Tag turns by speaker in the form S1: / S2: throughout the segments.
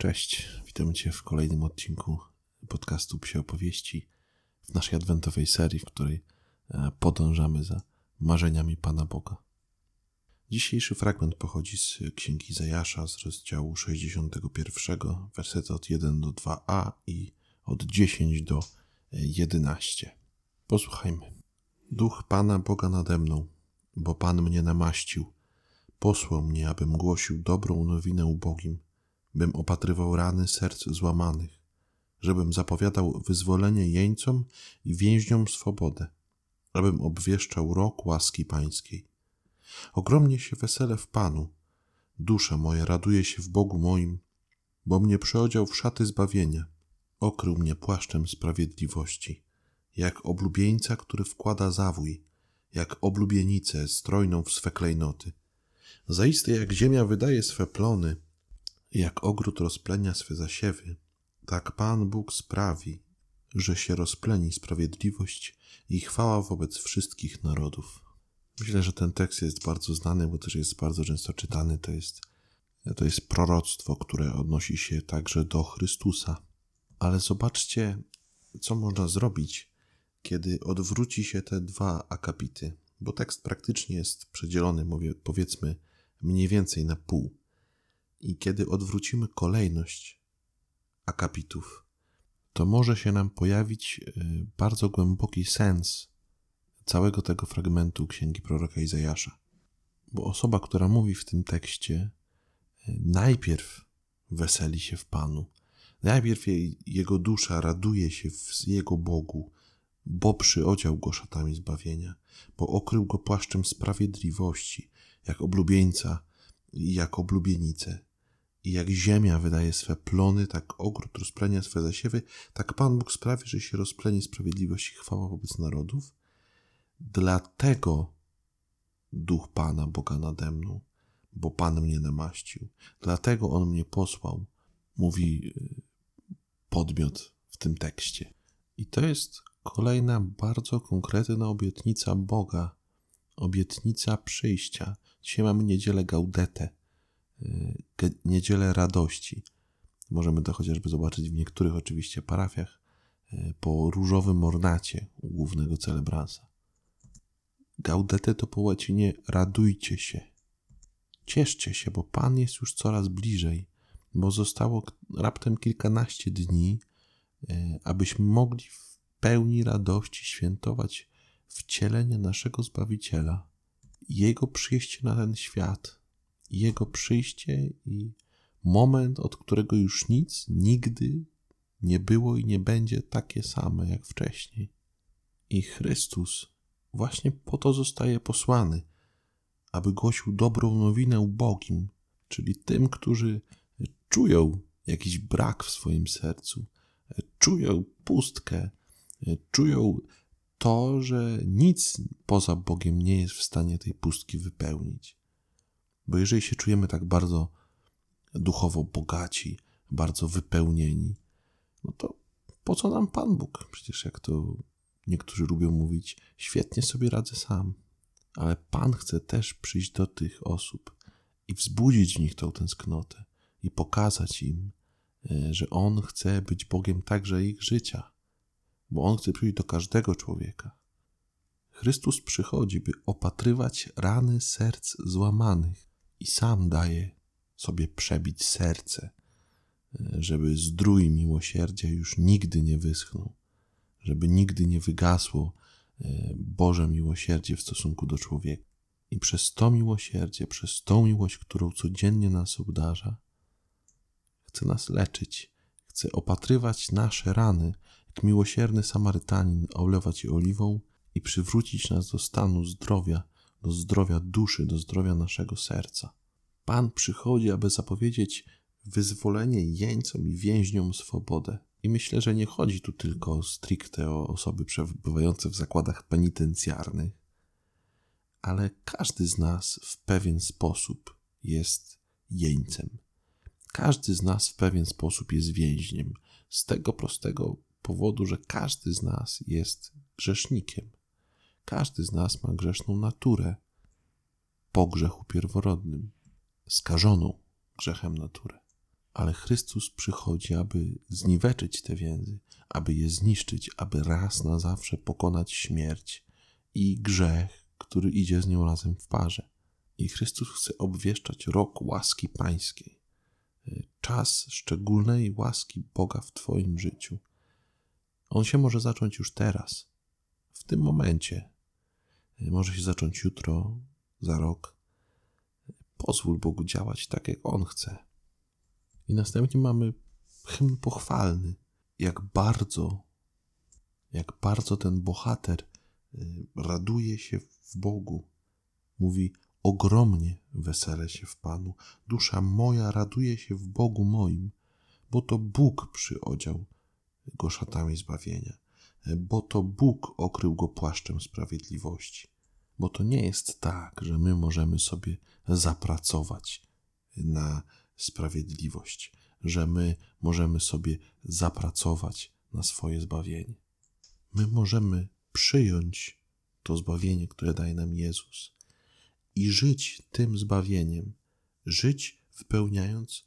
S1: Cześć, witam Cię w kolejnym odcinku podcastu Psie Opowieści w naszej adwentowej serii, w której e, podążamy za marzeniami Pana Boga. Dzisiejszy fragment pochodzi z Księgi Zajasza z rozdziału 61, wersety od 1 do 2a i od 10 do 11. Posłuchajmy. Duch Pana Boga nade mną, bo Pan mnie namaścił. Posłał mnie, abym głosił dobrą nowinę ubogim, bym opatrywał rany serc złamanych, żebym zapowiadał wyzwolenie jeńcom i więźniom swobodę, abym obwieszczał rok łaski pańskiej. Ogromnie się wesele w Panu, dusze moje raduje się w Bogu moim, bo mnie przeodział w szaty zbawienia, okrył mnie płaszczem sprawiedliwości, jak oblubieńca, który wkłada zawój, jak oblubienicę strojną w swe klejnoty. Zaiste jak ziemia wydaje swe plony, jak ogród rozplenia swe zasiewy, tak Pan Bóg sprawi, że się rozpleni sprawiedliwość i chwała wobec wszystkich narodów. Myślę, że ten tekst jest bardzo znany, bo też jest bardzo często czytany. To jest, to jest proroctwo, które odnosi się także do Chrystusa. Ale zobaczcie, co można zrobić, kiedy odwróci się te dwa akapity, bo tekst praktycznie jest przedzielony, mówię, powiedzmy, mniej więcej na pół. I kiedy odwrócimy kolejność akapitów, to może się nam pojawić e, bardzo głęboki sens całego tego fragmentu księgi proroka Izajasza. Bo osoba, która mówi w tym tekście, e, najpierw weseli się w Panu, najpierw jej, jego dusza raduje się w jego Bogu, bo przyodział go szatami zbawienia, bo okrył go płaszczem sprawiedliwości, jak oblubieńca i jak oblubienicę. I jak ziemia wydaje swe plony, tak ogród rozplenia swe zasiewy, tak Pan Bóg sprawi, że się rozpleni sprawiedliwość i chwała wobec narodów. Dlatego duch Pana Boga nade mną, bo Pan mnie namaścił. Dlatego On mnie posłał, mówi y, podmiot w tym tekście. I to jest kolejna bardzo konkretna obietnica Boga, obietnica przyjścia. Dzisiaj mamy niedzielę Gaudetę, niedzielę radości. Możemy to chociażby zobaczyć w niektórych oczywiście parafiach y, po różowym ornacie u głównego celebransa. Gaudete to po łacinie radujcie się. Cieszcie się, bo Pan jest już coraz bliżej, bo zostało raptem kilkanaście dni, y, abyśmy mogli w pełni radości świętować wcielenie naszego Zbawiciela, Jego przyjście na ten świat, Jego przyjście i moment, od którego już nic nigdy nie było i nie będzie takie same jak wcześniej. I Chrystus właśnie po to zostaje posłany, aby głosił dobrą nowinę ubogim, czyli tym, którzy czują jakiś brak w swoim sercu, czują pustkę, czują to, że nic poza Bogiem nie jest w stanie tej pustki wypełnić. Bo jeżeli się czujemy tak bardzo duchowo bogaci, bardzo wypełnieni, no to po co nam Pan Bóg? Przecież jak to niektórzy lubią mówić, świetnie sobie radzę sam. Ale Pan chce też przyjść do tych osób i wzbudzić w nich tą tęsknotę i pokazać im, e, że On chce być Bogiem także ich życia bo On chce przyjść do każdego człowieka. Chrystus przychodzi, by opatrywać rany serc złamanych i sam daje sobie przebić serce, żeby zdrój miłosierdzia już nigdy nie wyschnął, żeby nigdy nie wygasło e, Boże miłosierdzie w stosunku do człowieka. I przez to miłosierdzie, przez tą miłość, którą codziennie nas obdarza, chce nas leczyć, chce opatrywać nasze rany, jak miłosierny Samarytanin olewać je oliwą i przywrócić nas do stanu zdrowia, do zdrowia duszy, do zdrowia naszego serca. Pan przychodzi, aby zapowiedzieć wyzwolenie jeńcom i więźniom swobodę. I myślę, że nie chodzi tu tylko stricte o osoby przebywające w zakładach penitencjarnych, ale każdy z nas w pewien sposób jest jeńcem. Każdy z nas w pewien sposób jest więźniem. Z tego prostego powodu, że każdy z nas jest grzesznikiem. Każdy z nas ma grzeszną naturę po grzechu pierworodnym, skażoną grzechem naturę. ale Chrystus przychodzi, aby zniweczyć te więzy, aby je zniszczyć, aby raz na zawsze pokonać śmierć i grzech, który idzie z nią razem w parze. I Chrystus chce obwieszczać rok łaski pańskiej, czas szczególnej łaski Boga w Twoim życiu. On się może zacząć już teraz, w tym momencie. Może się zacząć jutro, za rok. Pozwól Bogu działać tak, jak On chce. I następnie mamy hymn pochwalny. Jak bardzo, jak bardzo ten bohater y, raduje się w Bogu. Mówi: Ogromnie wesele się w Panu. Dusza moja raduje się w Bogu moim, bo to Bóg przyodział go szatami zbawienia, bo to Bóg okrył go płaszczem sprawiedliwości. Bo to nie jest tak, że my możemy sobie zapracować na sprawiedliwość, że my możemy sobie zapracować na swoje zbawienie. My możemy przyjąć to zbawienie, które daje nam Jezus i żyć tym zbawieniem, żyć wypełniając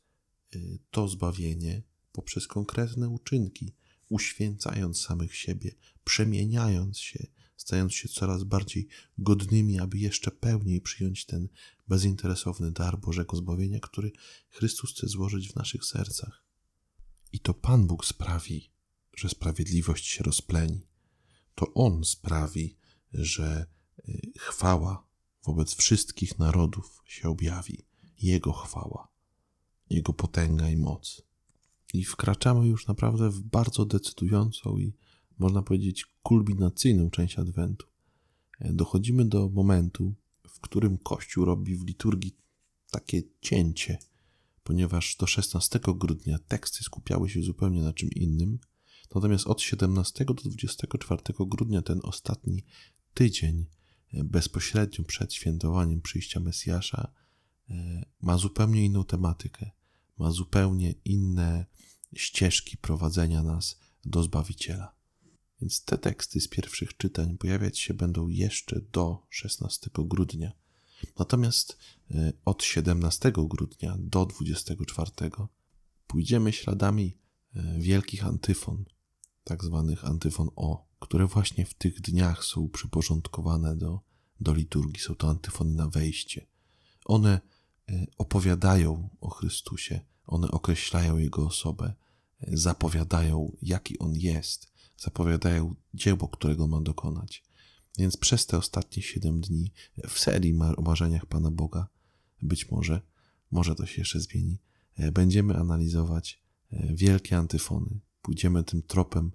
S1: y, to zbawienie poprzez konkretne uczynki, uświęcając samych siebie, przemieniając się, stając się coraz bardziej godnymi, aby jeszcze pełniej przyjąć ten bezinteresowny dar Bożego zbawienia, który Chrystus chce złożyć w naszych sercach. I to Pan Bóg sprawi, że sprawiedliwość się rozpleni. To On sprawi, że y, chwała wobec wszystkich narodów się objawi. Jego chwała, Jego potęga i moc. I wkraczamy już naprawdę w bardzo decydującą i można powiedzieć kulminacyjną część Adwentu. E, dochodzimy do momentu, w którym Kościół robi w liturgii takie cięcie, ponieważ do 16 grudnia teksty skupiały się zupełnie na czym innym, natomiast od 17 do 24 grudnia ten ostatni tydzień e, bezpośrednio przed świętowaniem przyjścia Mesjasza e, ma zupełnie inną tematykę, ma zupełnie inne ścieżki prowadzenia nas do Zbawiciela. Więc te teksty z pierwszych czytań pojawiać się będą jeszcze do 16 grudnia. Natomiast e, od 17 grudnia do 24 pójdziemy śladami e, wielkich antyfon, tak zwanych antyfon O, które właśnie w tych dniach są przyporządkowane do, do liturgii. Są to antyfony na wejście. One e, opowiadają o Chrystusie, one określają Jego osobę, zapowiadają, jaki On jest, zapowiadają dzieło, którego ma dokonać. Więc przez te ostatnie siedem dni w serii o marzeniach Pana Boga, być może, może to się jeszcze zmieni, e, będziemy analizować e, wielkie antyfony. Pójdziemy tym tropem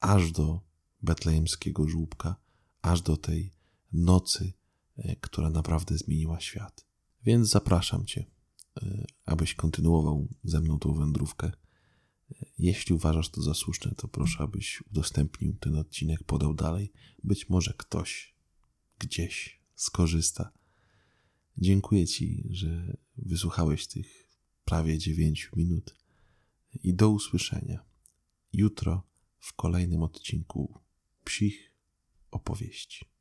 S1: aż do betlejemskiego żłóbka, aż do tej nocy, e, która naprawdę zmieniła świat. Więc zapraszam Cię, abyś kontynuował ze mną tą wędrówkę jeśli uważasz to za słuszne, to proszę, abyś udostępnił ten odcinek, podał dalej. Być może ktoś gdzieś skorzysta. Dziękuję Ci, że wysłuchałeś tych prawie 9 minut i do usłyszenia jutro w kolejnym odcinku psich opowieści.